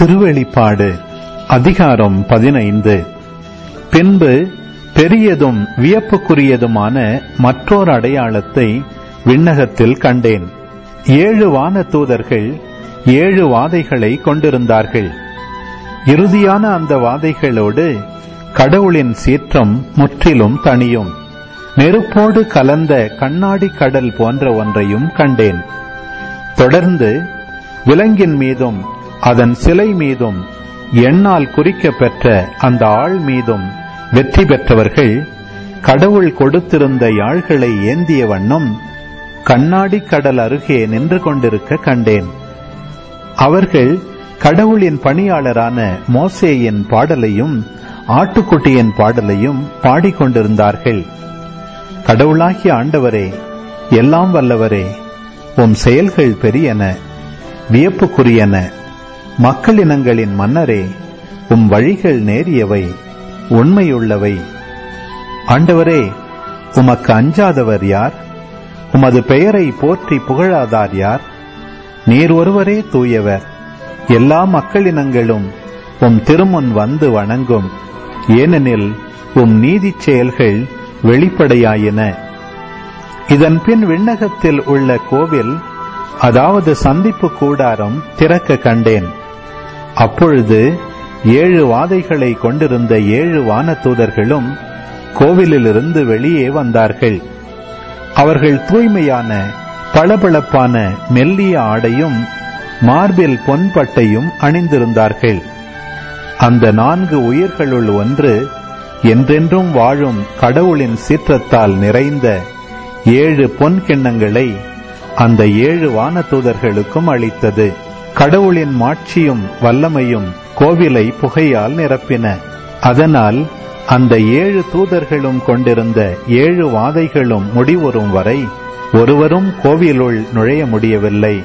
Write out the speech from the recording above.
திருவெளிப்பாடு அதிகாரம் பதினைந்து. பின்பு பெரியதும் வியப்புக்குரியதுமான மற்றொரு அடையாளத்தை விண்ணகத்தில் கண்டேன். ஏழு வான தூதர்கள் ஏழு வாதைகளை கொண்டிருந்தார்கள். இறுதியான அந்த வாதைகளோடு கடவுளின் சீற்றம் முற்றிலும் தணியும். நெருப்போடு கலந்த கண்ணாடி கடல் போன்ற ஒன்றையும் கண்டேன். தொடர்ந்து விலங்கின் மீதும் அதன் சிலை மீதும் எண்ணால் குறிக்கப்பெற்ற அந்த ஆள் மீதும் வெற்றி பெற்றவர்கள் கடவுள் கொடுத்திருந்த யாழ்களை ஏந்திய வண்ணம் கண்ணாடி கடல் அருகே நின்று கொண்டிருக்க கண்டேன். அவர்கள் கடவுளின் பணியாளரான மோசேயின் பாடலையும் ஆட்டுக்குட்டியின் பாடலையும் பாடிக்கொண்டிருந்தார்கள் கடவுளாகிய ஆண்டவரே எல்லாம் வல்லவரே உம் செயல்கள் பெரியன வியப்புக்குரியன. மக்களினங்களின் மன்னரே உம் வழிகள் நேரியவை உண்மையுள்ளவை. ஆண்டவரே உமக்கு அஞ்சாதவர் யார்? உமது பெயரை போற்றி புகழாதார் யார்? நீர் ஒருவரே தூயவர். எல்லா மக்களினங்களும் உம் திருமுன் வந்து வணங்கும். ஏனெனில் உம் நீதிச் செயல்கள் வெளிப்படையாயின. இதன் பின் விண்ணகத்தில் உள்ள கோவில் அதாவது சந்திப்பு கூடாரம் திறக்க கண்டேன். அப்பொழுது ஏழு வாதைகளை கொண்டிருந்த ஏழு வானதூதர்களும் கோவிலிலிருந்து வெளியே வந்தார்கள். அவர்கள் தூய்மையான பளபளப்பான மெல்லிய ஆடையும் மார்பில் பொன்பட்டையும் அணிந்திருந்தார்கள். அந்த நான்கு உயிர்களுள் ஒன்று என்றென்றும் வாழும் கடவுளின் சீற்றத்தால் நிறைந்த ஏழு பொன் கிண்ணங்களை அந்த ஏழு வானதூதர்களுக்கும் அளித்தது. கடவுளின் மாட்சியும் வல்லமையும் கோவிலை புகையால் நிரப்பின. அதனால் அந்த ஏழு தூதர்களும் கொண்டிருந்த ஏழு வாதைகளும் முடிவுறும் வரை ஒருவரும் கோவிலுள் நுழைய முடியவில்லை.